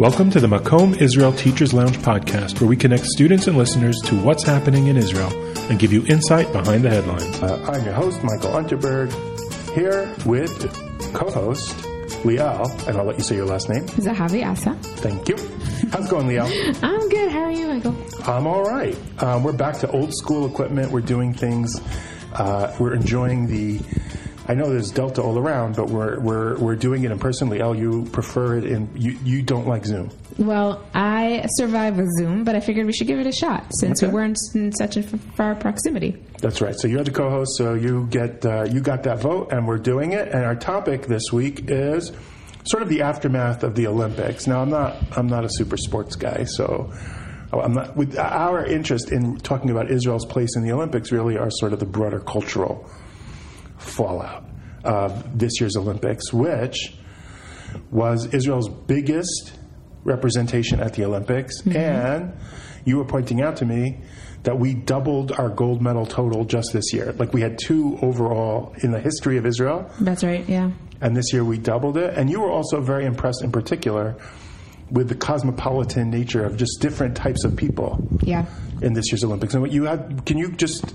Welcome to the Makom Israel Teachers Lounge podcast, where we connect students and listeners to what's happening in Israel and give you insight behind the headlines. Uh, I'm your host, Michael Unterberg, here with co-host Liel, and I'll let you say your last name. Zahavi Asa. Thank you. How's it going, Liel? I'm good. How are you, Michael? I'm all right. Um, we're back to old school equipment. We're doing things. Uh, we're enjoying the. I know there's Delta all around, but we're we're we're doing it in person. Liel, you prefer it and You you don't like Zoom. Well, I survive with Zoom, but I figured we should give it a shot since Okay. we weren't in such a far proximity. That's right. So you're the co-host, so you get uh, you got that vote, and we're doing it. And our topic this week is sort of the aftermath of the Olympics. Now, I'm not I'm not a super sports guy, so I'm not. With our interest in talking about Israel's place in the Olympics, really are sort of the broader cultural fallout of this year's Olympics, which was Israel's biggest representation at the Olympics. Mm-hmm. And you were pointing out to me that we doubled our gold medal total just this year. Like we had two overall in the history of Israel, That's right. Yeah. and this year we doubled it. And you were also very impressed in particular with the cosmopolitan nature of just different types of people Yeah. in this year's Olympics. And what you had, can you just,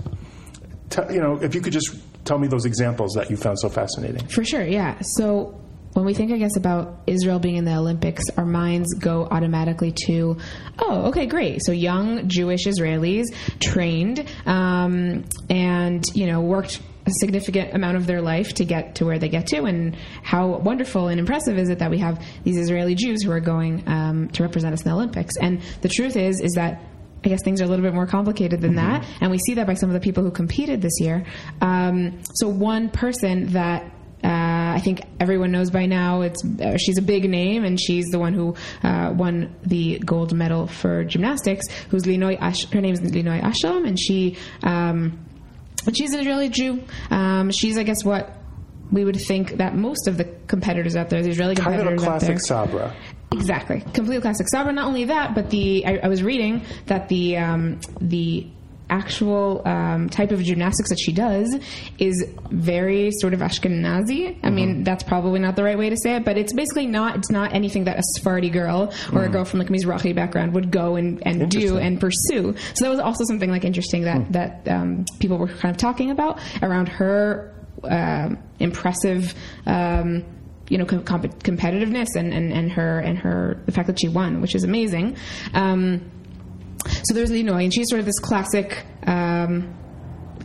tell, you know, if you could just tell me those examples that you found so fascinating? For sure. Yeah. So when we think, I guess, about Israel being in the Olympics, our minds go automatically to, oh, okay, great. So young Jewish Israelis trained um, and, you know, worked a significant amount of their life to get to where they get to, and how wonderful and impressive is it that we have these Israeli Jews who are going um, to represent us in the Olympics? And the truth is, is that I guess things are a little bit more complicated than that, and we see that by some of the people who competed this year. Um, so one person that uh, I think everyone knows by now, it's uh, she's a big name, and she's the one who uh, won the gold medal for gymnastics. Who's Linoy? Ash- her name is Linoy Ashram, and she. Um, but she's an Israeli Jew. Um, she's, I guess, what we would think that most of the competitors out there, the Israeli Kind of a competitors out there, classic Sabra. Exactly, completely classic Sabra. Not only that, but the I, I was reading that the um, the actual um, type of gymnastics that she does is very sort of Ashkenazi. I mean, that's probably not the right way to say it, but it's basically not. It's not anything that a Sephardi girl or a girl from like a Mizrahi background would go and, and do and pursue. So that was also something like interesting that that um, people were kind of talking about around her um, impressive. Um, you know, com- comp- competitiveness and, and, and her and her the fact that she won, which is amazing. Um, so there's you know, and she's sort of this classic. Um,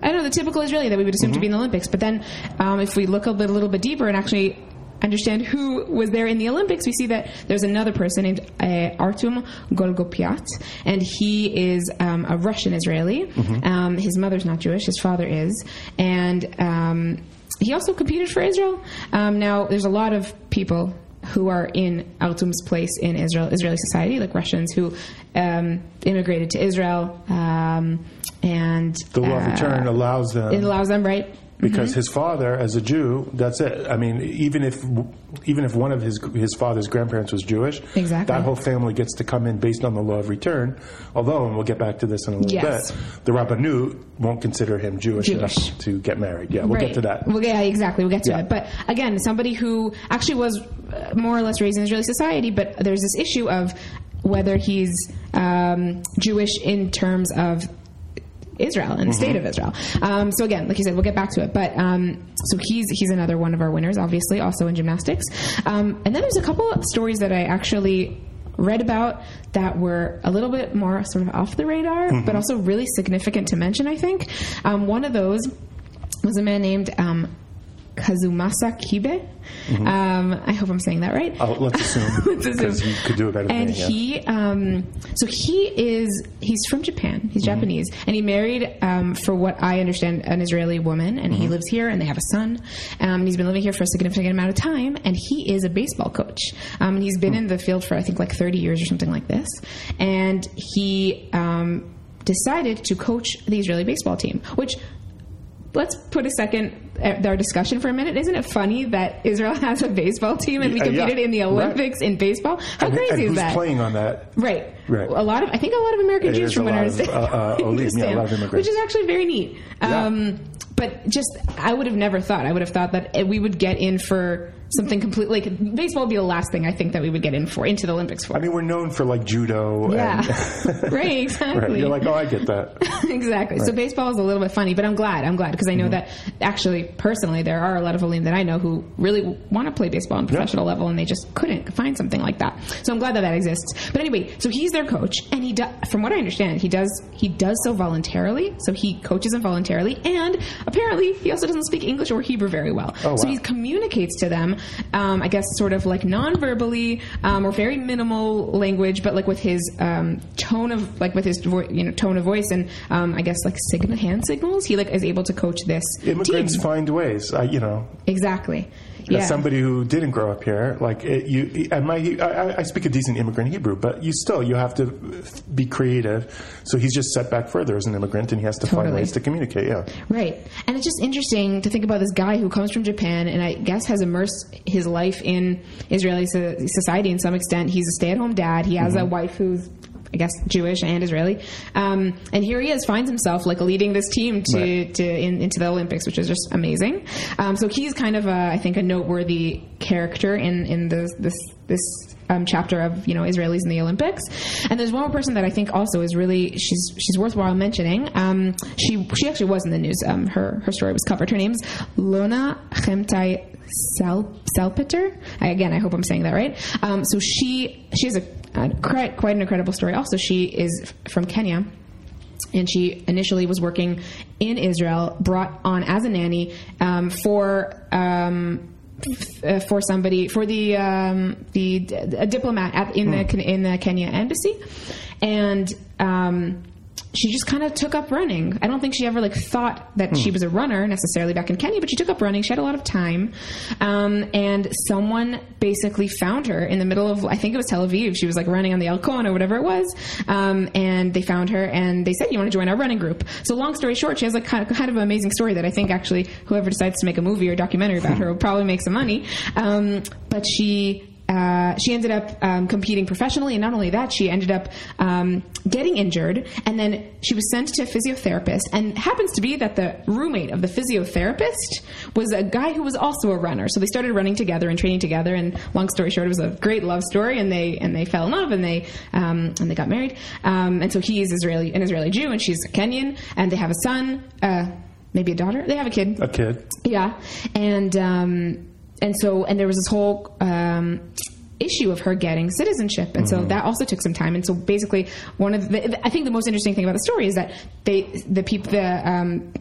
I don't know the typical Israeli that we would assume to be in the Olympics. But then, um, if we look a, a little bit deeper and actually understand who was there in the Olympics, we see that there's another person named uh, Artem Dolgopyat, and he is um, a Russian Israeli. Um, his mother's not Jewish; his father is, and um, he also competed for Israel. Um, now, there's a lot of people who are in Artem's place in Israel, Israeli society, like Russians who um, immigrated to Israel, um, and The law of uh, return allows them it allows them right. Because his father, as a Jew, that's it. I mean, even if even if one of his his father's grandparents was Jewish, Exactly. that whole family gets to come in based on the law of return. Although, and we'll get back to this in a little Yes. bit, the Rabbanut won't consider him Jewish, Jewish. enough to get married. Yeah, we'll right. get to that. Well, yeah, exactly. We'll get to Yeah. it. But again, somebody who actually was uh, more or less raised in Israeli society, but there's this issue of whether he's um, Jewish in terms of Israel and the state of Israel. Um, so again, like you said, we'll get back to it. But um, so he's he's another one of our winners, obviously, also in gymnastics. Um, and then there's a couple of stories that I actually read about that were a little bit more sort of off the radar, but also really significant to mention. I think um, one of those was a man named um, Kazumasa Kibe. Um, I hope I'm saying that right. Oh, let's assume Let's assume. because you could do it better than And me. yeah. he, um, so he is, he's from Japan. He's Mm-hmm. Japanese, and he married, um, for what I understand, an Israeli woman, and Mm-hmm. he lives here, and they have a son. Um, and he's been living here for a significant amount of time, and he is a baseball coach. Um, and he's been in the field for I think like 30 years or something like this, and he um, decided to coach the Israeli baseball team, which let's put a second uh, our discussion for a minute, isn't it funny that Israel has a baseball team and we Yeah, yeah. competed in the Right. Olympics in baseball? How and, crazy and is who's that? playing on that? Right. Right. A lot of, I think a lot of American It Jews from what I understand. uh, uh, yeah, a understand, lot of immigrants. Which is actually very neat. Yeah. Um, but just, I would have never thought. I would have thought that uh, we would get in for something completely, like, baseball would be the last thing I think that we would get in for, into the Olympics for. I mean, we're known for like judo. yeah. And, right, exactly. right. You're like, oh, I get that. exactly. So baseball is a little bit funny, but I'm glad. I'm glad because I know Mm-hmm. that actually, personally, there are a lot of Olim that I know who really want to play baseball on a professional level, and they just couldn't find something like that. So I'm glad that that exists. But anyway, so he's their coach, and he, do, from what I understand, he does he does so voluntarily. So he coaches them voluntarily, and apparently he also doesn't speak English or Hebrew very well. Oh, wow. So he communicates to them, um, I guess, sort of like non-verbally um, or very minimal language, but like with his um, tone of like with his vo- you know tone of voice and um, I guess like signal hand signals. He like is able to coach this Immigrants team. find ways. I, you know, exactly. Yeah. as somebody who didn't grow up here, like it, you, and my, I, I speak a decent immigrant Hebrew, but you still you have to be creative. So he's just set back further as an immigrant, and he has to find ways to communicate. Yeah, Right. And it's just interesting to think about this guy who comes from Japan and I guess has immersed his life in Israeli society in some extent. He's a stay at home dad. He has a mm-hmm. wife who's I guess Jewish and Israeli, um, and here he is, finds himself like leading this team to, Right. to in, into the Olympics, which is just amazing. Um, so he's kind of a, I think, a noteworthy character in in this this this um, chapter of you know Israelis in the Olympics. And there's one more person that I think also is really she's she's worthwhile mentioning. Um, she she actually was in the news. Um, her her story was covered. Her name's Lona Chemtai Sal Salpeter. I, again, I hope I'm saying that right. Um, so she she has a, a quite quite an incredible story. Also, she is from Kenya and she initially was working in Israel, brought on as a nanny um, for. Um, f- uh, for somebody for the um, the a diplomat at, in the in the Kenya embassy, and um, she just kind of took up running. I don't think she ever like thought that she was a runner necessarily back in Kenya, but she took up running. She had a lot of time, um, and someone basically found her in the middle of I think it was Tel Aviv. She was like running on the Elkon or whatever it was, um, and they found her and they said, "You want to join our running group?" So long story short, she has like kind of, kind of an amazing story that I think actually whoever decides to make a movie or documentary about her will probably make some money. Um, but she uh, she ended up um, competing professionally, and not only that, she ended up um, getting injured, and then she was sent to a physiotherapist. And happens to be that the roommate of the physiotherapist was a guy who was also a runner. So they started running together and training together. And long story short, it was a great love story, and they and they fell in love, and they um, and they got married. Um, and so he is Israeli, an Israeli Jew, and she's a Kenyan, and they have a son, uh, maybe a daughter. They have a kid. a kid. Yeah, and um, and so and there was this whole um, issue of her getting citizenship, and so that also took some time. And so basically, one of the I think the most interesting thing about the story is that they the people the um,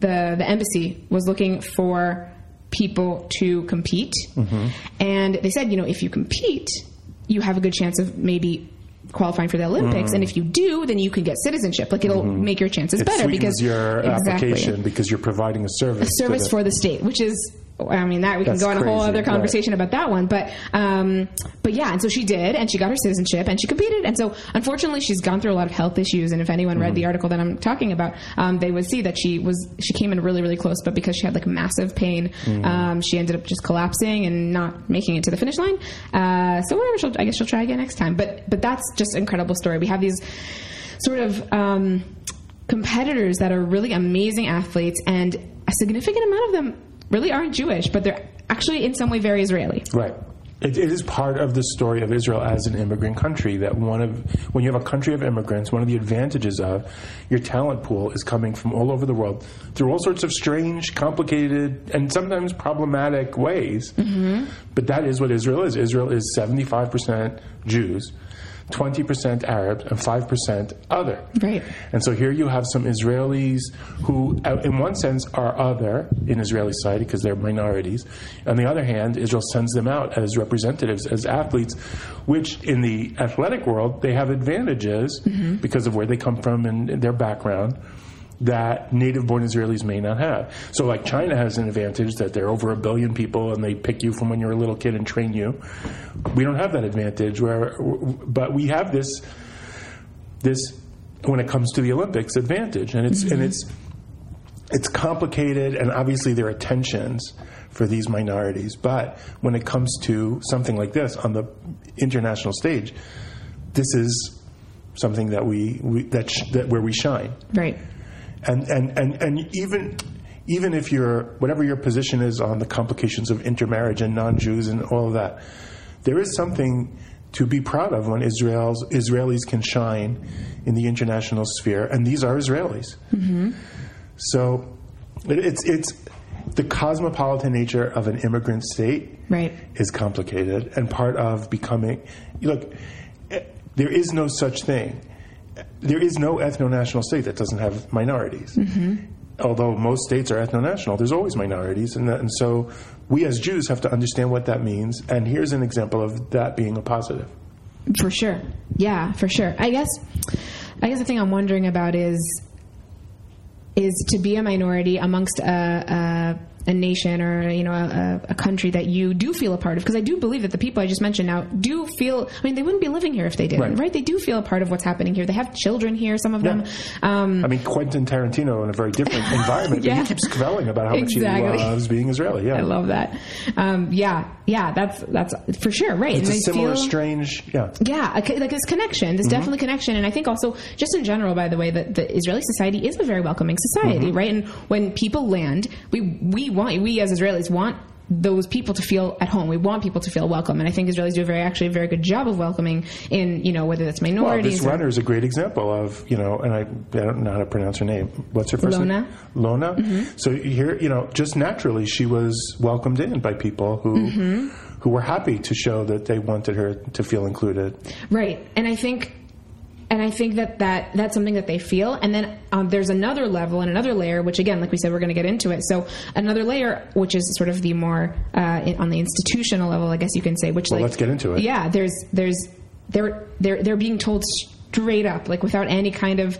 the the embassy was looking for people to compete, and they said, you know, if you compete, you have a good chance of maybe qualifying for the Olympics, and if you do, then you can get citizenship. Like it'll make your chances It better because your Exactly application because you're providing a service. a service the- for the state, which is. I mean that we can go on a whole crazy, other right. conversation about that one, but um, but yeah, and so she did, and she got her citizenship, and she competed, and so unfortunately she's gone through a lot of health issues, and if anyone read Mm-hmm. the article that I'm talking about, um, they would see that she was she came in really really close, but because she had like massive pain, Mm-hmm. um, she ended up just collapsing and not making it to the finish line. Uh, so whatever, she'll, I guess she'll try again next time. But but that's just an incredible story. We have these sort of. Um, competitors that are really amazing athletes, and a significant amount of them really aren't Jewish, but they're actually in some way very Israeli. Right. It, it is part of the story of Israel as an immigrant country that one of when you have a country of immigrants, one of the advantages of your talent pool is coming from all over the world through all sorts of strange, complicated, and sometimes problematic ways. Mm-hmm. But that is what Israel is. Israel is seventy five percent Jews. 20% Arabs and 5% other. Right. And so here you have some Israelis who, uh, in one sense, are other in Israeli society because they're minorities. On the other hand, Israel sends them out as representatives, as athletes, which in the athletic world, they have advantages because of where they come from and their background that native born Israelis may not have. So, like China has an advantage that they're over a billion people and they pick you from when you're a little kid and train you. We don't have that advantage, where, but we have this this when it comes to the Olympics advantage, and it's and mm-hmm. it's it's complicated, and obviously there are tensions for these minorities. But when it comes to something like this on the international stage, this is something that we, we that, sh- that where we shine. Right. And and and and even even if your whatever your position is on the complications of intermarriage and non-Jews and all of that, there is something to be proud of when Israel's Israelis can shine in the international sphere, and these are Israelis. So it, it's it's the cosmopolitan nature of an immigrant state Right. is complicated and part of becoming look eh, there is no such thing there is no ethno-national state that doesn't have minorities mm-hmm. although most states are ethno-national there's always minorities and, that, and so we as jews have to understand what that means and here's an example of that being a positive For sure. Yeah, for sure. I guess I guess the thing I'm wondering about is is to be a minority amongst a, a, a nation or you know a, a country that you do feel a part of because I do believe that the people I just mentioned now do feel I mean they wouldn't be living here if they didn't Right. right, they do feel a part of what's happening here they have children here some of them um, i mean quentin tarantino in a very different environment but Yeah. he keeps kvelling about how much he loves being israeli yeah I love that um, yeah yeah that's that's for sure right it's And a similar feel- strange yeah Yeah, like this connection. Mm-hmm. There's definitely connection, and I think also just in general, by the way, that the Israeli society is a very welcoming society, Mm-hmm. right? And when people land, we we want we as Israelis want those people to feel at home. We want people to feel welcome, and I think Israelis do a very actually a very good job of welcoming in you know whether that's Well, minorities. this or- runner is a great example of, you know, and I, I don't know how to pronounce her name. What's her first Lona. name? Lona. Mm-hmm. So here, you know, just naturally, she was welcomed in by people who mm-hmm. who were happy to show that they wanted her to feel included. Right, and I think, and I think that, that that's something that they feel. And then um, there's another level and another layer, which again, like we said, we're going to get into it. So another layer, which is sort of the more uh, in, on the institutional level, I guess you can say. Which Well, like let's get into it. Yeah, there's there's they're they're they're being told straight up, like without any kind of.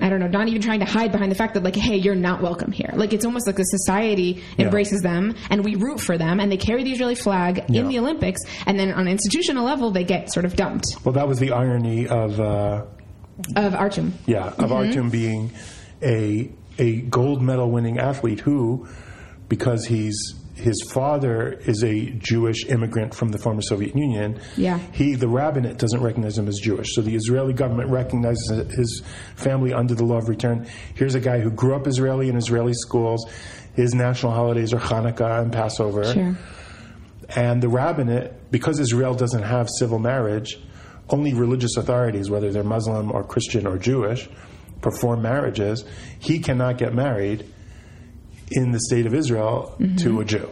I don't know, not even trying to hide behind the fact that, like, hey, you're not welcome here. Like, it's almost like the society Yeah. embraces them and we root for them and they carry the Israeli flag Yeah. in the Olympics. And then on an institutional level, they get sort of dumped Well, that was the irony of, uh, of Artem. yeah, of Artem being a a gold medal winning athlete who, because he's his father is a Jewish immigrant from the former Soviet Union. Yeah. He, the rabbinate, doesn't recognize him as Jewish. So the Israeli government recognizes his family under the law of return. Here's a guy who grew up Israeli in Israeli schools. His national holidays are Hanukkah and Passover. Sure. And the rabbinate, because Israel doesn't have civil marriage, only religious authorities, whether they're Muslim or Christian or Jewish, perform marriages. He cannot get married in the state of Israel to a Jew.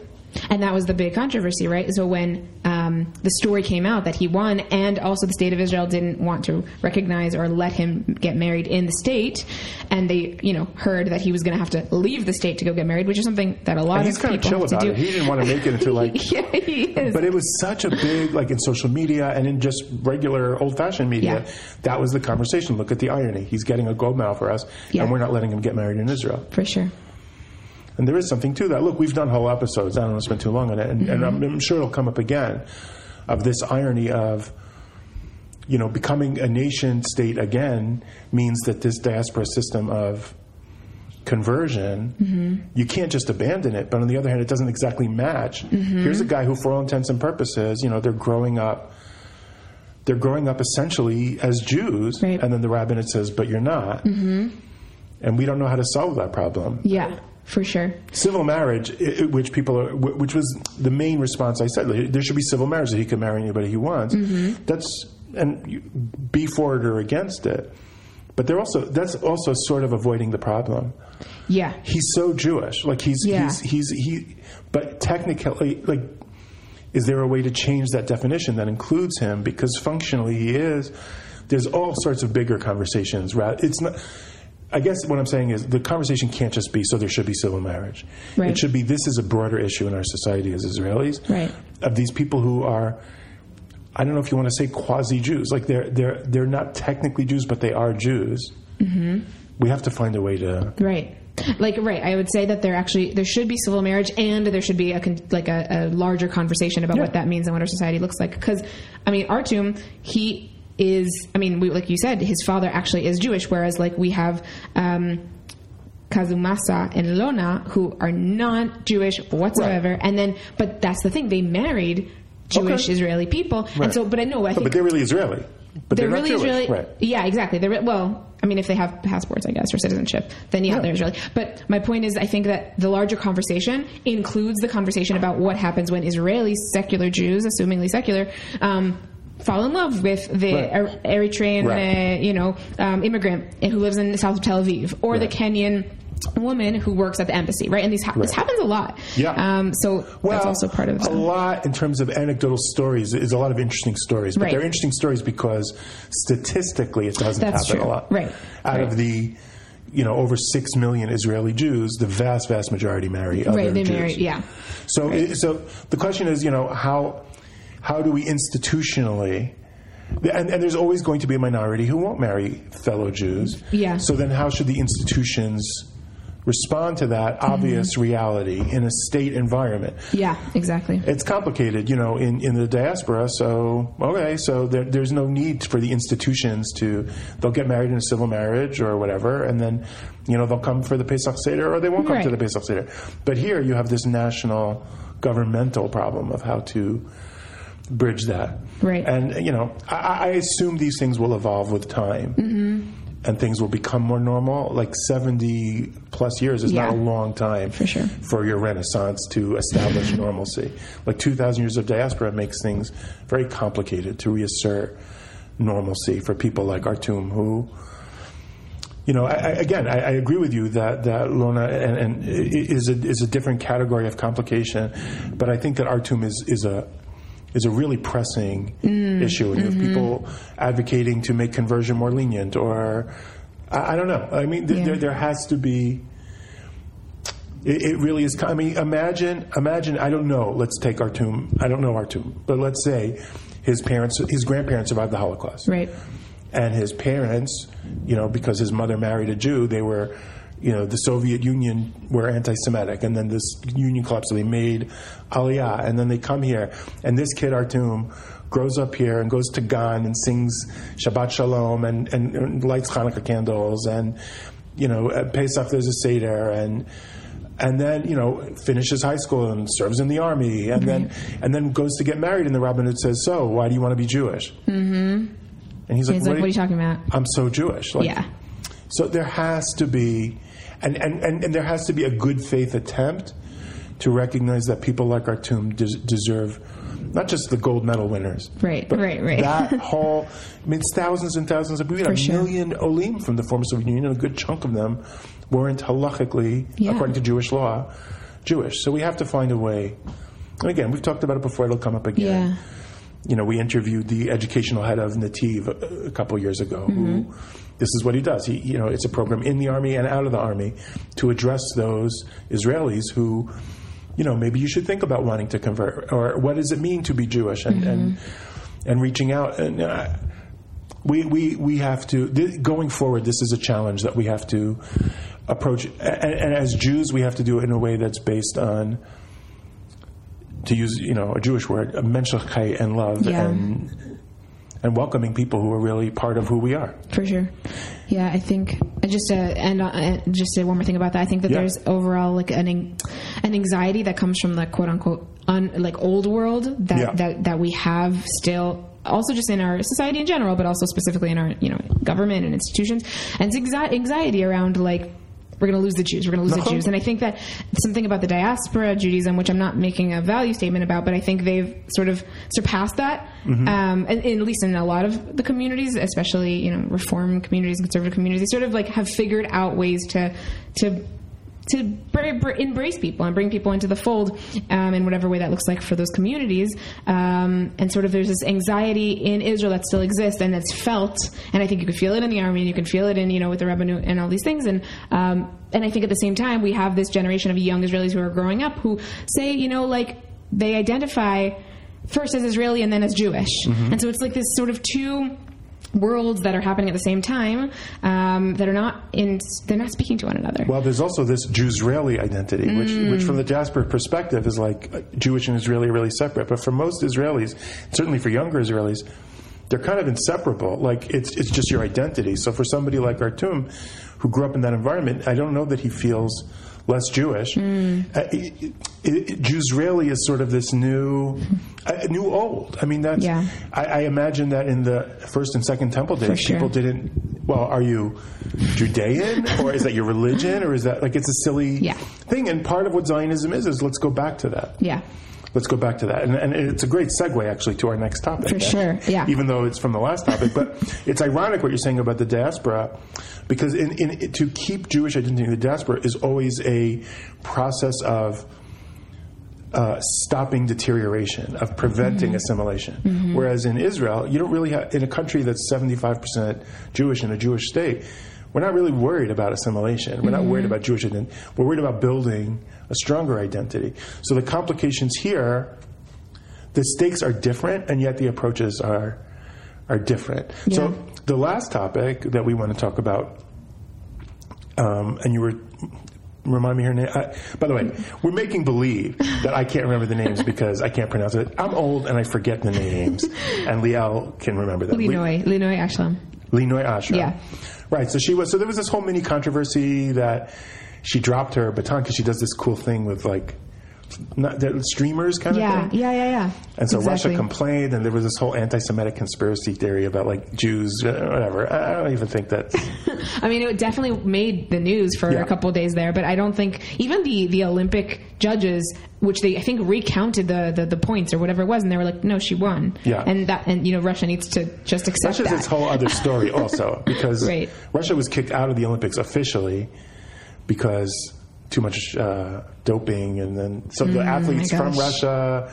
And that was the big controversy, right? So when um, the story came out that he won, and also the state of Israel didn't want to recognize or let him get married in the state, and they, you know, heard that he was going to have to leave the state to go get married, which is something that a lot And he's of kind of people chill about do. it. He didn't want to make it into like. yeah, he is. But it was such a big, like in social media and in just regular old fashioned media, Yeah. that was the conversation. Look at the irony. He's getting a gold medal for us, Yeah. and we're not letting him get married in Israel. for sure. And there is something to that. Look, we've done whole episodes. I don't want to spend too long on it, and, and mm-hmm. I'm, I'm sure it'll come up again of this irony of, you know, becoming a nation state again means that this diaspora system of conversion, mm-hmm. you can't just abandon it. But on the other hand, it doesn't exactly match. Mm-hmm. Here's a guy who, for all intents and purposes, you know, they're growing up. They're growing up essentially as Jews, Right. and then the rabbinate says, "But you're not," and we don't know how to solve that problem Yeah, for sure. civil marriage, which people are, which was the main response I said, there should be civil marriage that he can marry anybody he wants. Mm-hmm. That's and be for it or against it. But they're also that's also sort of avoiding the problem. Yeah, He's so Jewish, like he's Yeah. he's he's he. But technically, like, is there a way to change that definition that includes him? Because functionally, he is. There's all sorts of bigger conversations. It's not. I guess what I'm saying is the conversation can't just be so there should be civil marriage. Right. It should be this is a broader issue in our society as Israelis. Right. Of these people who are, I don't know if you want to say quasi Jews, like they're they're they're not technically Jews, but they are Jews. Mm-hmm. We have to find a way to. Right. Like right, I would say that there actually there should be civil marriage, and there should be a like a, a larger conversation about Yeah. what that means and what our society looks like. Because I mean, Artem, he is. I mean, we, like you said, his father actually is Jewish, whereas like we have. Um, Kazumasa and Lona, who are not Jewish whatsoever. Right. And then, but that's the thing, they married Jewish Okay. Israeli people. Right. And so, but I know, I think but they're really Israeli. But they're, they're, really Jewish. Israeli. Right. Yeah, exactly. They're well. I mean, if they have passports, I guess, or citizenship, then yeah, Yeah. they're Israeli. But my point is, I think that the larger conversation includes the conversation about what happens when Israeli secular Jews, assumingly secular, um, fall in love with the Right. Er- Eritrean, Right. uh, you know, um, immigrant who lives in the south of Tel Aviv, or the Kenyan woman who works at the embassy, right? And these ha- this happens a lot. Yeah. Um, so Well, that's also part of a lot in terms of anecdotal stories is a lot of interesting stories, but Right. they're interesting stories because statistically it doesn't That's happen true. a lot. Right. Out Right. of the you know over six million Israeli Jews, the vast vast majority marry other right. They Jews. marry. Yeah. So so the question is, you know, how how do we institutionally and, and there's always going to be a minority who won't marry fellow Jews. Yeah. So then, how should the institutions respond to that Mm-hmm. obvious reality in a state environment? Yeah. Exactly. it's complicated, you know, in, in the diaspora. So, okay, so there, there's no need for the institutions to, they'll get married in a civil marriage or whatever, and then, you know, they'll come for the Pesach Seder or they won't come to the Pesach Seder. But here you have this national governmental problem of how to bridge that. Right. And, you know, I, I assume these things will evolve with time. Mm-hmm. And things will become more normal. Like 70 plus years is not a long time For sure. for your renaissance to establish normalcy. Like 2,000 years of diaspora makes things very complicated to reassert normalcy for people like Artem, who, you know, I, I, again, I, I agree with you that, that Lona and, and is, a, is a different category of complication, but I think that Artem is, is a is a really pressing mm. issue, and you have mm-hmm. people advocating to make conversion more lenient, or I, I don't know. I mean, th- Yeah. there, there has to be it, it really is. I mean, imagine, imagine. I don't know. Let's take Artem. I don't know Artem, but let's say his parents, his grandparents survived the Holocaust, Right. and his parents, you know, because his mother married a Jew, they were, you know, the Soviet Union were anti-Semitic, and then this union collapsed, so they made Aliyah, and then they come here, and this kid Artem grows up here and goes to Gan and sings Shabbat Shalom and, and, and lights Hanukkah candles, and you know, at Pesach there's a Seder, and and then you know finishes high school and serves in the army, and then and then goes to get married, and the rabbinate says, "So, why do you want to be Jewish?" Mm-hmm. And he's like, He's like, what are you talking about? I'm so Jewish. Like, Yeah. So there has to be, and, and, and, and there has to be a good faith attempt to recognize that people like Artem des- deserve not just the gold medal winners. Right, right, right. That whole, I mean, it's thousands and thousands of people. We had For a sure. million Olim from the former Soviet Union, and a good chunk of them weren't halachically, Yeah. according to Jewish law, Jewish. So we have to find a way. And again, we've talked about it before, it'll come up again Yeah. you know, we interviewed the educational head of Nativ a, a couple years ago. Who mm-hmm. This is what he does. He, you know, it's a program in the army and out of the army to address those Israelis who, you know, maybe you should think about wanting to convert, or what does it mean to be Jewish, and and, and reaching out. And uh, we we we have to th- going forward. This is a challenge that we have to approach, and, and as Jews, we have to do it in a way that's based on to use you know a Jewish word, a menschlichkeit and love Yeah. and and welcoming people who are really part of who we are. For sure. Yeah, I think and just to end on, uh, just say one more thing about that. I think that Yeah. there's overall like an an anxiety that comes from the quote unquote un, like old world that, Yeah. that that we have still also just in our society in general, but also specifically in our you know government and institutions, and anxiety around like we're going to lose the Jews, we're going to lose the Uh-huh. Jews, and I think that something about the diaspora Judaism, which I'm not making a value statement about, but I think they've sort of surpassed that, Mm-hmm. um, and, and at least in a lot of the communities, especially you know reform communities, and conservative communities, they sort of like have figured out ways to to to br- br- embrace people and bring people into the fold um, in whatever way that looks like for those communities. Um, and sort of there's this anxiety in Israel that still exists and it's felt. And I think you can feel it in the army and you can feel it in, you know, with the Rabbanut and all these things. And, um, and I think at the same time, we have this generation of young Israelis who are growing up who say, you know, like they identify first as Israeli and then as Jewish. And so it's like this sort of two worlds that are happening at the same time um, that are not in they're not speaking to one another Well, there's also this Jew-Israeli identity, which, which from the diaspora perspective is like uh, Jewish and Israeli are really separate. But for most Israelis, certainly for younger Israelis, they're kind of inseparable. Like it's it's just your identity. So for somebody like Artem, who grew up in that environment, I don't know that he feels less Jewish. Mm. Uh, it, it, Jewsraeli is sort of this new, uh, new old. I mean, that's. Yeah. I, I imagine that in the first and second temple days, sure. people didn't. Well, are you Judean, or is that your religion, or is that like it's a silly Yeah. thing? And part of what Zionism is is let's go back to that. Yeah. Let's go back to that, and, and it's a great segue actually to our next topic. For sure, yeah. Even though it's from the last topic, but it's ironic what you're saying about the diaspora, because in, in to keep Jewish identity in the diaspora is always a process of uh, stopping deterioration, of preventing Mm-hmm. assimilation. Whereas in Israel, you don't really have in a country that's 75 percent Jewish in a Jewish state. We're not really worried about assimilation. We're not worried about Jewish identity. We're worried about building a stronger identity. So the complications here, the stakes are different, and yet the approaches are are different. Yeah. So the last topic that we want to talk about, um, and you were remind me her name. I, by the way, we're making believe that I can't remember the names because I can't pronounce it. I'm old and I forget the names, and Liel can remember them. Linoy, Linoy Ashram. Linoy Ashram. Yeah. Right. So she was. So there was this whole mini controversy that she dropped her baton because she does this cool thing with like not, the streamers kind Yeah, of thing. yeah, yeah, yeah. And so exactly. Russia complained, and there was this whole anti-Semitic conspiracy theory about like Jews, uh, whatever. I don't even think that. I mean, it definitely made the news for Yeah. a couple of days there, but I don't think even the the Olympic judges, which they I think recounted the, the, the points or whatever it was, and they were like, no, she won. Yeah. and that and you know Russia needs to just accept Russia's that. its whole other story also because Right. Russia was kicked out of the Olympics officially because too much uh, doping, and then so the athletes Mm, from gosh. Russia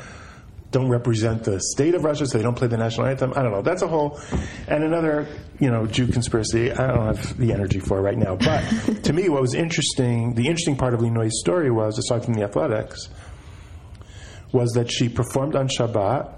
don't represent the state of Russia, so they don't play the national anthem. I don't know. That's a whole and another you know Jew conspiracy. I don't have the energy for right now. But to me, what was interesting, the interesting part of Linoy's story was aside from the athletics, was that she performed on Shabbat.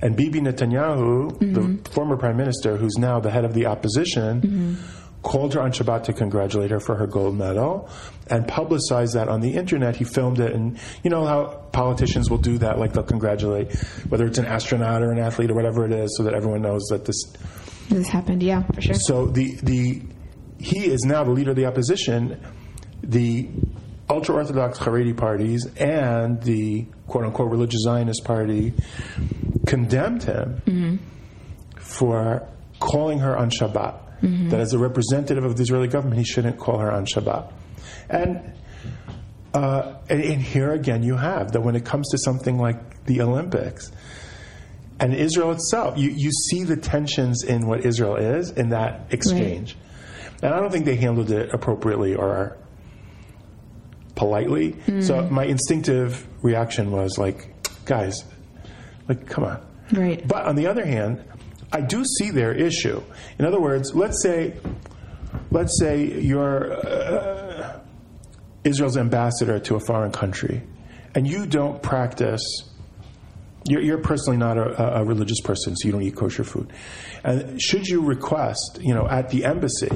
And Bibi Netanyahu, the former prime minister, who's now the head of the opposition, called her on Shabbat to congratulate her for her gold medal and publicized that on the internet. He filmed it, and you know how politicians will do that, like they'll congratulate whether it's an astronaut or an athlete or whatever it is, so that everyone knows that this. this happened, yeah, for sure. So the the he is now the leader of the opposition. The ultra orthodox Haredi parties and the quote unquote religious Zionist party condemned him mm-hmm. for calling her on Shabbat. That as a representative of the Israeli government, he shouldn't call her on Shabbat. And, uh, and, and here again, you have that when it comes to something like the Olympics and Israel itself, you, you see the tensions in what Israel is in that exchange. And I don't think they handled it appropriately or politely. So my instinctive reaction was like, guys, like, come on. Right. But on the other hand, I do see their issue. In other words, let's say, let's say you're uh, Israel's ambassador to a foreign country, and you don't practice. You're, you're personally not a, a religious person, so you don't eat kosher food. And should you request, you know, at the embassy,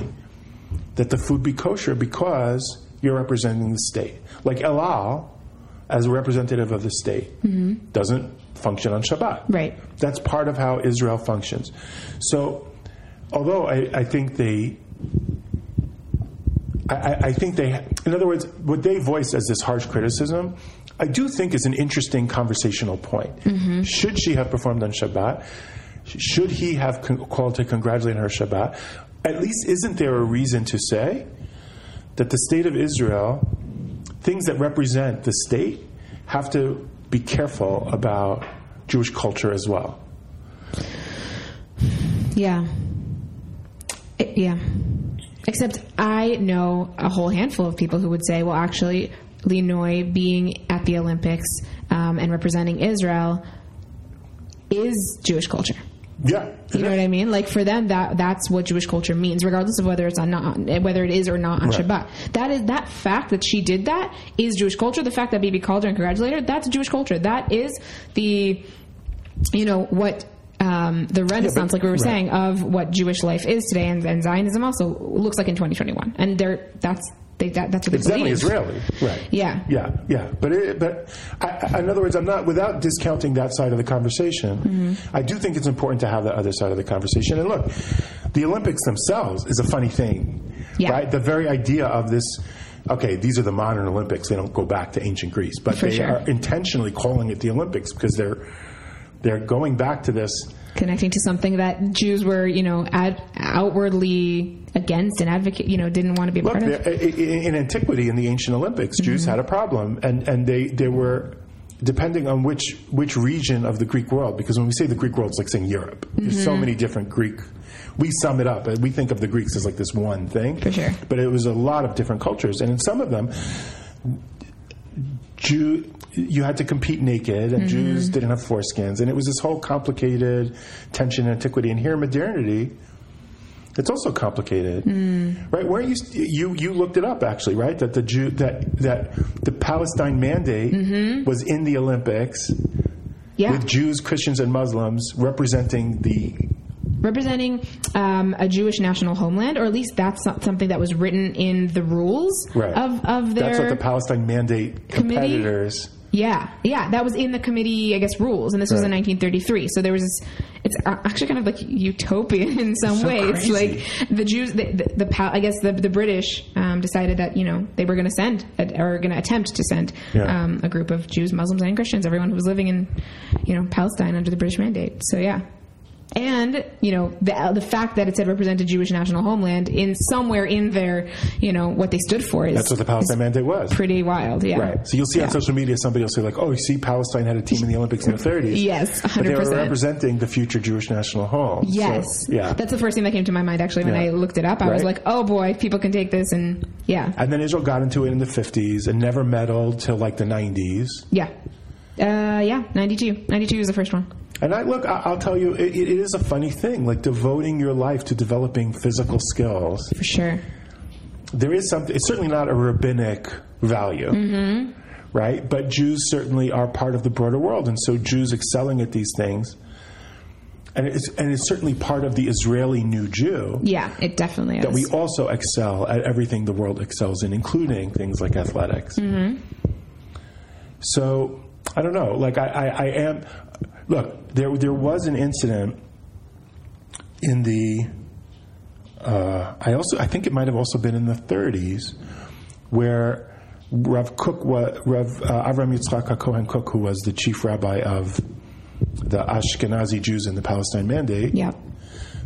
that the food be kosher because you're representing the state, like El Al, as a representative of the state, doesn't function on Shabbat. Right. That's part of how Israel functions. So, although I, I think they, I- I, think they, in other words, what they voice as this harsh criticism, I do think is an interesting conversational point. Mm-hmm. Should she have performed on Shabbat? Should he have con- called to congratulate her Shabbat? At least, isn't there a reason to say that the state of Israel, things that represent the state, have to be careful about Jewish culture as well? Yeah. I- yeah. Except I know a whole handful of people who would say, well, actually, Linoy being at the Olympics um, and representing Israel is Jewish culture. Yeah. You know what I mean? Like for them, that that's what Jewish culture means, regardless of whether it's on not whether it is or not on Right. Shabbat. That is that fact that she did that is Jewish culture. The fact that Bibi called her and congratulated her, that's Jewish culture. That is the you know what um, the renaissance, like we were right. saying, of what Jewish life is today, and, and Zionism also looks like in 2021. And there, that's they that, that's what It's definitely. Israeli, right? Yeah. yeah, yeah. But it, but I, I, in other words, I'm not without discounting that side of the conversation. Mm-hmm. I do think it's important to have the other side of the conversation. And look, the Olympics themselves is a funny thing, Yeah. right? The very idea of this. Okay, these are the modern Olympics. They don't go back to ancient Greece, but For they sure. are intentionally calling it the Olympics because they're they're going back to this. Connecting to something that Jews were, you know, ad, outwardly against and advocate, you know, didn't want to be a Look, part of. there- i- i- in antiquity, in the ancient Olympics, Jews Mm-hmm. had a problem, and, and they, they were depending on which which region of the Greek world. Because when we say the Greek world, it's like saying Europe. There's so Mm-hmm. many different Greek. We sum it up, and we think of the Greeks as like this one thing. For sure. But it was a lot of different cultures, and in some of them, Jew, you had to compete naked, and Jews mm-hmm. didn't have foreskins, and it was this whole complicated tension in antiquity. And here in modernity, it's also complicated, mm. right? Weren't you you you looked it up actually, right? That the Jew that that the Palestine mandate mm-hmm. was in the Olympics yeah, with Jews, Christians, and Muslims representing the representing um, a Jewish national homeland, or at least that's not something that was written in the rules right. of of their. That's what the Palestine mandate Committee? competitors. Yeah, yeah, that was in the committee, I guess, rules, and this was in 1933. So there was this. It's actually kind of like utopian in some So way. It's crazy. like the Jews, the, the, the I guess the the British um, decided that you know they were going to send or going to attempt to send Yeah. um, a group of Jews, Muslims, and Christians, everyone who was living in you know Palestine under the British mandate. So yeah. And you know the the fact that it said represented Jewish national homeland in somewhere in their you know what they stood for is That's what the Palestine mandate was. pretty wild. Yeah, Right. So you'll see on social media somebody will say like, "Oh, you see, Palestine had a team in the Olympics in the 30s." Yes, But they were representing the future Jewish national home. So, Yes. yeah. That's the first thing that came to my mind actually when Yeah. I looked it up. I was like, oh boy, people can take this and yeah. and then Israel got into it in the 50s and never medaled till like the 90s. Yeah. Uh, yeah, 92. 92 was the first one. And I look, I'll tell you, it, it is a funny thing. Like devoting your life to developing physical skills. For sure. There is something. It's certainly not a rabbinic value, Mm-hmm. right? But Jews certainly are part of the broader world, and so Jews excelling at these things, and it's and it's certainly part of the Israeli New Jew. Yeah, it definitely is. That we also excel at everything the world excels in, including things like athletics. Mm-hmm. So I don't know. Like I, I, I am. Look, there there was an incident in the. Uh, I also I think it might have also been in the 30s, where Rav Kook was Rav uh, Avram Yitzchak Cohen Kook, who was the chief rabbi of the Ashkenazi Jews in the Palestine Mandate yeah.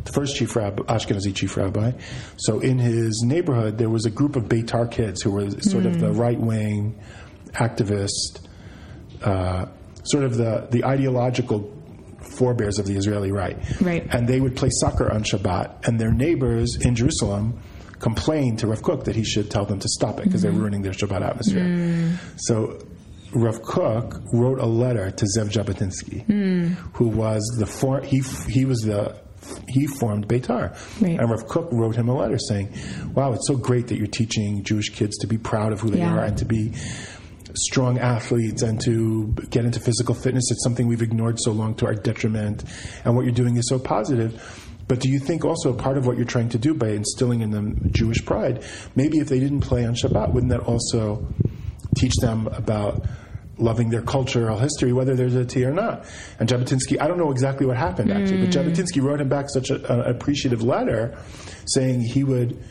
the first chief rabbi, Ashkenazi chief rabbi. So in his neighborhood, there was a group of Beitar kids who were sort of the right wing activist, uh, sort of the, the ideological forebears of the Israeli right. Right. And they would play soccer on Shabbat, and their neighbors in Jerusalem complained to Rav Kook that he should tell them to stop it because they're mm-hmm. ruining their Shabbat atmosphere. Mm. So Rav Kook wrote a letter to Zev Jabotinsky, mm. who was the for, he he was the he formed Beitar, Right. and Rav Kook wrote him a letter saying, "Wow, it's so great that you're teaching Jewish kids to be proud of who they Yeah. are and to be." Strong athletes and to get into physical fitness. It's something we've ignored so long to our detriment. And what you're doing is so positive. But do you think also part of what you're trying to do by instilling in them Jewish pride, maybe if they didn't play on Shabbat, wouldn't that also teach them about loving their cultural history, whether there's a T or not? And Jabotinsky, I don't know exactly what happened actually, but hmm. Jabotinsky wrote him back such a, an appreciative letter saying he would.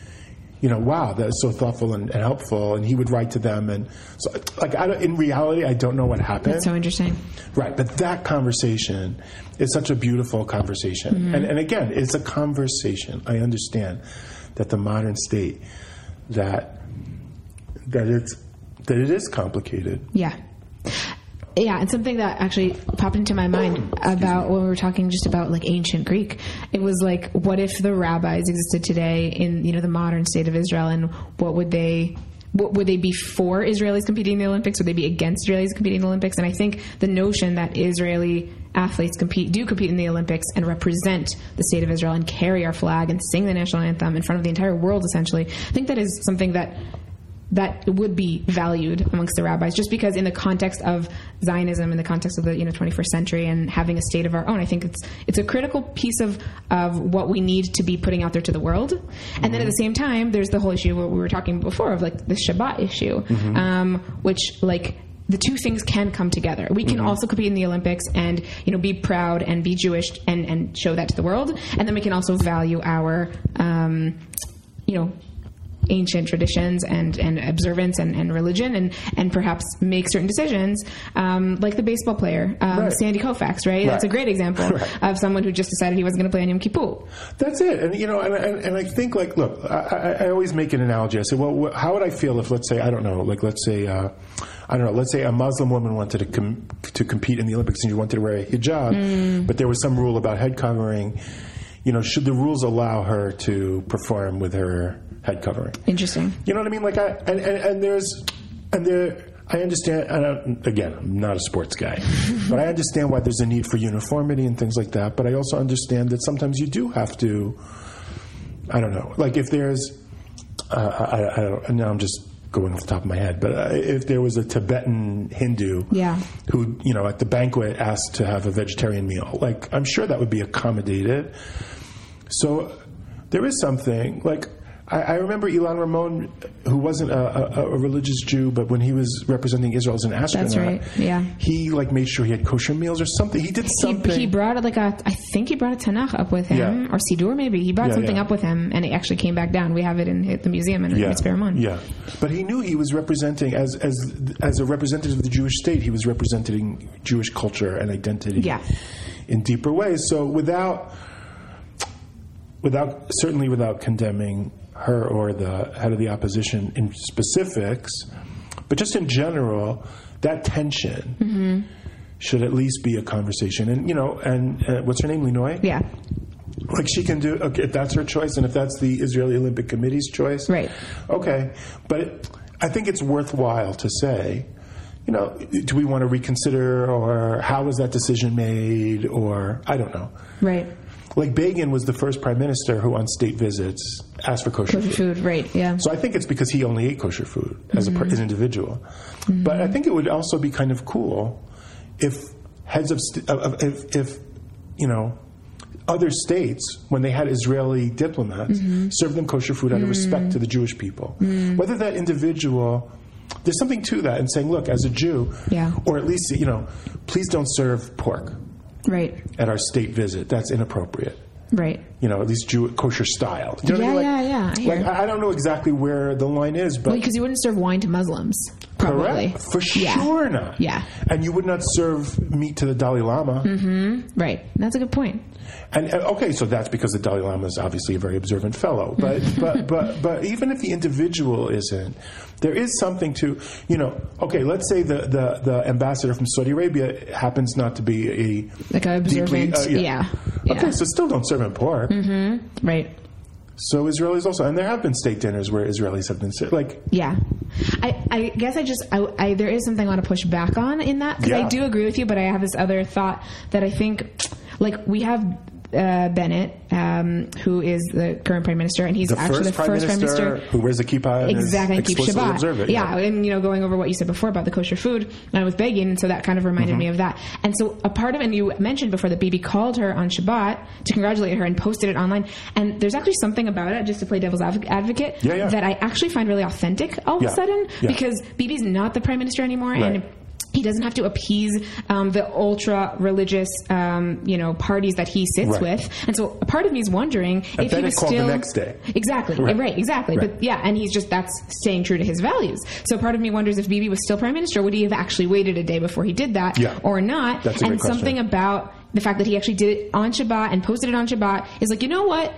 You know, wow, that is so thoughtful and, and helpful. And he would write to them, and so, like, I in reality, I don't know what happened. That's so interesting. Right, but that conversation is such a beautiful conversation. Mm-hmm. And, and again, it's a conversation. I understand that the modern state that that it's that it is complicated. Yeah. Yeah, and something that actually popped into my mind about when we were talking just about like ancient Greek, it was like, what if the rabbis existed today in you know the modern state of Israel, and what would they, what would they be for Israelis competing in the Olympics? Would they be against Israelis competing in the Olympics? And I think the notion that Israeli athletes compete do compete in the Olympics and represent the state of Israel and carry our flag and sing the national anthem in front of the entire world, essentially, I think that is something that that would be valued amongst the rabbis, just because in the context of Zionism, in the context of the you know 21st century, and having a state of our own, I think it's it's a critical piece of of what we need to be putting out there to the world. And then at the same time, there's the whole issue what we were talking before of like the Shabbat issue, um, which like the two things can come together. We can also compete in the Olympics and you know be proud and be Jewish and and show that to the world, and then we can also value our um, you know ancient traditions and, and observance and, and religion and, and perhaps make certain decisions um, like the baseball player um, Right. Sandy Koufax right? that's a great example Right. of someone who just decided he wasn't going to play on Yom Kippur That's it. And, you know, and, and, and I think, like, look, I, I, I always make an analogy. I say, well, wh- how would I feel if, let's say, I don't know, like, let's say, uh, I don't know, let's say a Muslim woman wanted to, com- to compete in the Olympics and she wanted to wear a hijab, but there was some rule about head covering. You know, should the rules allow her to perform with her head covering? interesting You know what I mean? Like I and, and, and there's and there I understand. And I, again, I'm not a sports guy, but I understand why there's a need for uniformity and things like that. But I also understand that sometimes you do have to. I don't know. Like if there's, uh, I, I don't. Now I'm just going off the top of my head, but uh, if there was a Tibetan Hindu, Yeah. who you know at the banquet asked to have a vegetarian meal, like I'm sure that would be accommodated. So there is something like I, I remember Ilan Ramon, who wasn't a, a, a religious Jew, but when he was representing Israel as an astronaut, right, yeah. he like made sure he had kosher meals or something. He did he, something. he brought like a I think he brought a Tanakh up with him Yeah. or Sidur maybe he brought Yeah, something yeah. up with him and it actually came back down we have it in the museum in yeah, Mitzvah yeah, but he knew he was representing as as as a representative of the Jewish state. He was representing Jewish culture and identity, Yeah. in deeper ways. So without without certainly without condemning her or the head of the opposition in specifics, but just in general, that tension Mm-hmm. should at least be a conversation. And you know, and uh, what's her name, Linoy? yeah Like she can do. Okay, if that's her choice, and if that's the Israeli Olympic Committee's choice, Right. Okay, but it, I think it's worthwhile to say. You know, do we want to reconsider, or how was that decision made, or I don't know. right Like Begin was the first prime minister who, on state visits, asked for kosher kosher food. food right yeah So I think it's because he only ate kosher food as a per, mm-hmm. as an individual. But I think it would also be kind of cool if heads of, st- of- if, if you know other states when they had Israeli diplomats mm-hmm. served them kosher food out of respect mm. to the Jewish people. Mm. Whether that individual there's something to that in saying, look, as a Jew, Yeah. or at least you know, please don't serve pork right at our state visit. That's inappropriate right you know, at least Jew kosher style. You know what I mean? Yeah, Like, yeah, yeah, I hear. Like, I I don't know exactly where the line is, but because you wouldn't serve wine to Muslims probably correct for Yeah. sure not. Yeah. and you would not serve meat to the Dalai Lama. right that's a good point. point And uh, okay, so that's because the Dalai Lama is obviously a very observant fellow. But but but but even if the individual isn't, there is something to you know. Okay, let's say the the, the ambassador from Saudi Arabia happens not to be a Like a deeply- observant- uh, yeah, Okay, yeah. so still don't serve him pork. right So Israelis also, and there have been state dinners where Israelis have been. Like Yeah, I, I guess I just I, I there is something I want to push back on in that because I do agree with you, but I have this other thought that I think like we have uh, Bennett, um, who is the current prime minister, and he's the actually first, the prime, first minister prime minister who wears a kippah exactly and keep explicitly Shabbat. it. yeah, and you know, going over what you said before about the kosher food uh, with Begin, and so that kind of reminded Mm-hmm. me of that. And so a part of, and you mentioned before that Bibi called her on Shabbat to congratulate her and posted it online. And there's actually something about it, just to play devil's adv- advocate, Yeah, yeah. that I actually find really authentic all of a sudden yeah. because Bibi's not the prime minister anymore, and. He doesn't have to appease um, the ultra religious, um, you know, parties that he sits Right. with, and so a part of me is wondering if he was called the still next day. exactly Right. right, exactly. Right. But yeah, and he's just that's staying true to his values. So part of me wonders if Bibi was still prime minister, would he have actually waited a day before he did that, Yeah. or not? And something about the fact that he actually did it on Shabbat and posted it on Shabbat is like, you know what?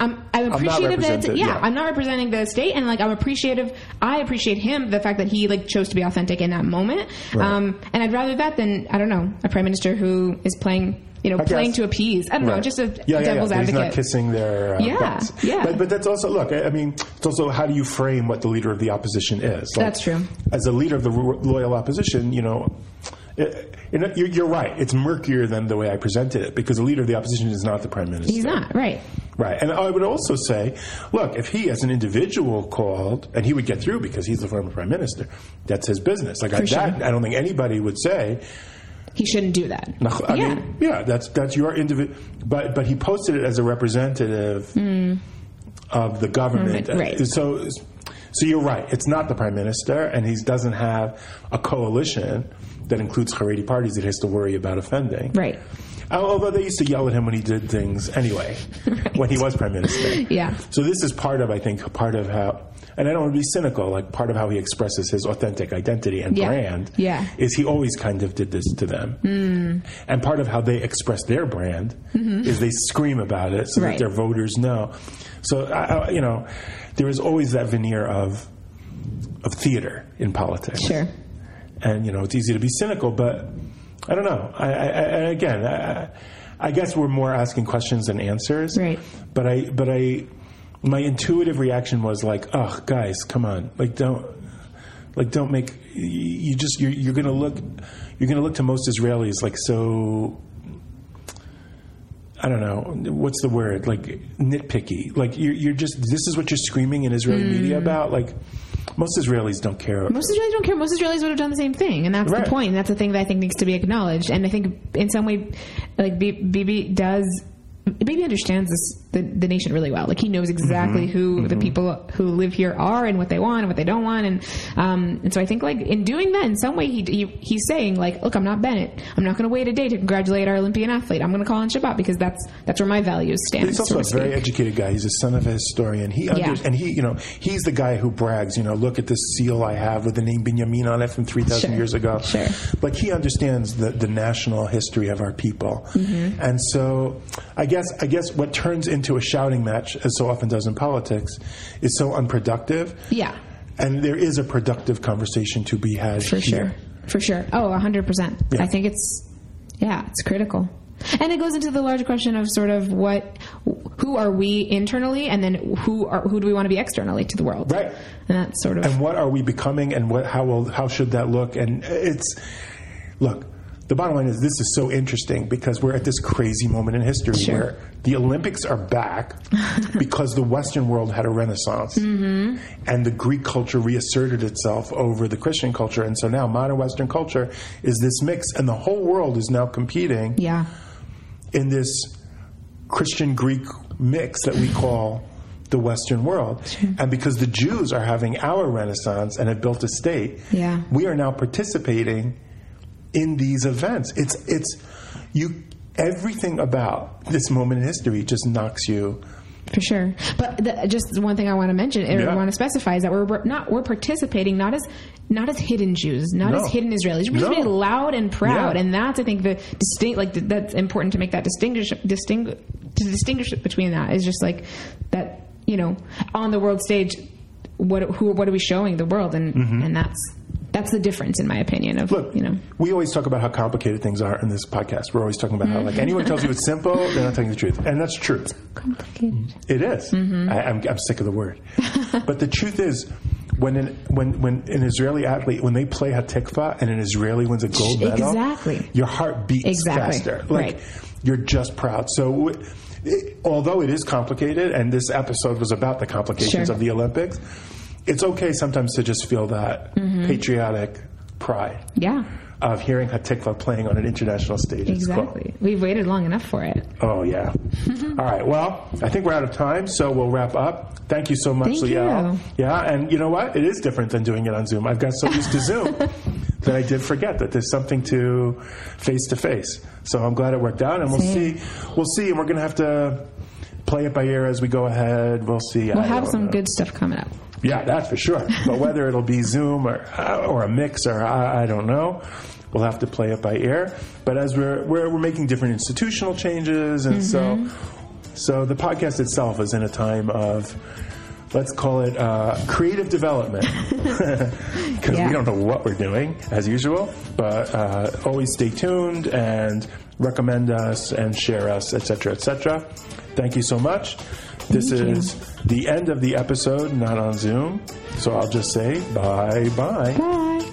I'm, I'm appreciative that represented, yeah, yeah. I'm not representing the state and like I'm appreciative I appreciate him the fact that he like chose to be authentic in that moment Right. um, and I'd rather that than I don't know a prime minister who is playing you know I playing guess. to appease I don't know just a, yeah, yeah, devil's yeah. He's advocate not kissing their uh, Yeah, butts. yeah. But, but that's also look. I, I mean, it's also how do you frame what the leader of the opposition is? Like, That's true. As a leader of the loyal opposition, you know. Uh, it, know, you're, you're right. It's murkier than the way I presented it because the leader of the opposition is not the prime minister. he's not right Right. And I would also say, look, if he as an individual called, and he would get through because he's the former prime minister, that's his business. Like I, sure. that, I don't think anybody would say, He shouldn't do that. I yeah. mean, yeah, that's that's your individual. But but he posted it as a representative hmm. of the government. Right. Uh, so so you're right. It's not the prime minister, and he doesn't have a coalition that includes Haredi parties that he has to worry about offending. right. Although they used to yell at him when he did things anyway, when he was prime minister. Yeah. So this is part of, I think, part of how, and I don't want to be cynical, like part of how he expresses his authentic identity and Yeah. brand Yeah. is he always kind of did this to them. Hmm. And part of how they express their brand is they scream about it so Mm-hmm. Right. that their voters know. So, I, I, you know, there is always that veneer of, of theater in politics Sure. And you know it's easy to be cynical, but I don't know. I, I, I again, I, I guess we're more asking questions than answers. Right. But I, but I, my intuitive reaction was like, "Oh, guys, come on! Like, don't, like, don't make you you just you're, you're going to look, you're going to look to most Israelis like so." I don't know what's the word like nitpicky. Like you're, you're just this is what you're screaming in Israeli media mm. about. Like most Israelis don't care. Most Israelis don't care. Most Israelis would have done the same thing, and that's Right. the point. And that's the thing that I think needs to be acknowledged. And I think in some way, like B- Bibi does, Bibi understands this the, the nation really well. Like he knows exactly who the people who live here are and what they want and what they don't want. And um, and so I think like in doing that, in some way, he, he he's saying like, look, I'm not Bennett. I'm not going to wait a day to congratulate our Olympian athlete. I'm going to call on Shabbat because that's that's where my values stand. He's also so a very educated guy. He's a son of a historian. He under, Yeah. and he, you know, he's the guy who brags. You know, look at this seal I have with the name Binyamin on it from three thousand Sure. years ago. Sure. Like he understands the, the national history of our people, Mm-hmm. and so I guess I guess what turns into a shouting match, as so often does in politics, is so unproductive. Yeah. And there is a productive conversation to be had For here. sure. For sure. Oh, 100%. Yeah. I think it's, yeah, it's critical. And it goes into the larger question of sort of what, who are we internally, and then who are who do we want to be externally to the world? Right. And that's sort of and what are we becoming and what how will how should that look and it's look the bottom line is this is so interesting because we're at this crazy moment in history Sure. where the Olympics are back because the Western world had a renaissance Mm-hmm. and the Greek culture reasserted itself over the Christian culture and so now modern Western culture is this mix and the whole world is now competing yeah, in this Christian Greek mix that we call the Western world. And because the Jews are having our Renaissance and have built a state, Yeah. we are now participating in these events. It's it's you everything about this moment in history just knocks you for sure. But the, just one thing I want to mention or Yeah. want to specify is that we're, we're not we're participating not as not as hidden Jews, not No. as hidden Israelis. We're No. participating loud and proud, Yeah. and that's I think the distinct like th- that's important to make that distinguish distinguish to distinguish between that is just like that you know on the world stage what who what are we showing the world and mm-hmm. and that's that's the difference in my opinion of Mm-hmm. Look, you know we always talk about how complicated things are in this podcast. We're always talking about how, like, anyone tells you it's simple, they're not telling you the truth. And that's true. complicated. It is. I, I'm, I'm sick of the word. but the truth is, when an, when, when an Israeli athlete, when they play Hatikva and an Israeli wins a gold medal, Exactly. your heart beats Exactly. faster. Like, Right. you're just proud. So, it, although it is complicated, and this episode was about the complications Sure. of the Olympics, it's okay sometimes to just feel that Mm-hmm. patriotic pride Yeah, of hearing Hatikva playing on an international stage. It's cool. exactly. We've waited long enough for it. Oh yeah. All right. Well, I think we're out of time, so we'll wrap up. Thank you so much, Thank Liel. you. Yeah, and you know what? It is different than doing it on Zoom. I've got so used to Zoom that I did forget that there's something to face to face. So I'm glad it worked out, and we'll see. We'll see, and we're going to have to play it by ear as we go ahead. We'll see. We'll I have some know. good stuff coming up. Yeah, that's for sure. But whether it'll be Zoom or or a mix or I, I don't know, we'll have to play it by ear. But as we're we're, we're making different institutional changes, and so so the podcast itself is in a time of. Let's call it uh, creative development because Yeah. we don't know what we're doing as usual. But uh, always stay tuned and recommend us and share us, etc., etc. Thank you so much. This Thank you. is the end of the episode, not on Zoom. So I'll just say bye bye. Bye.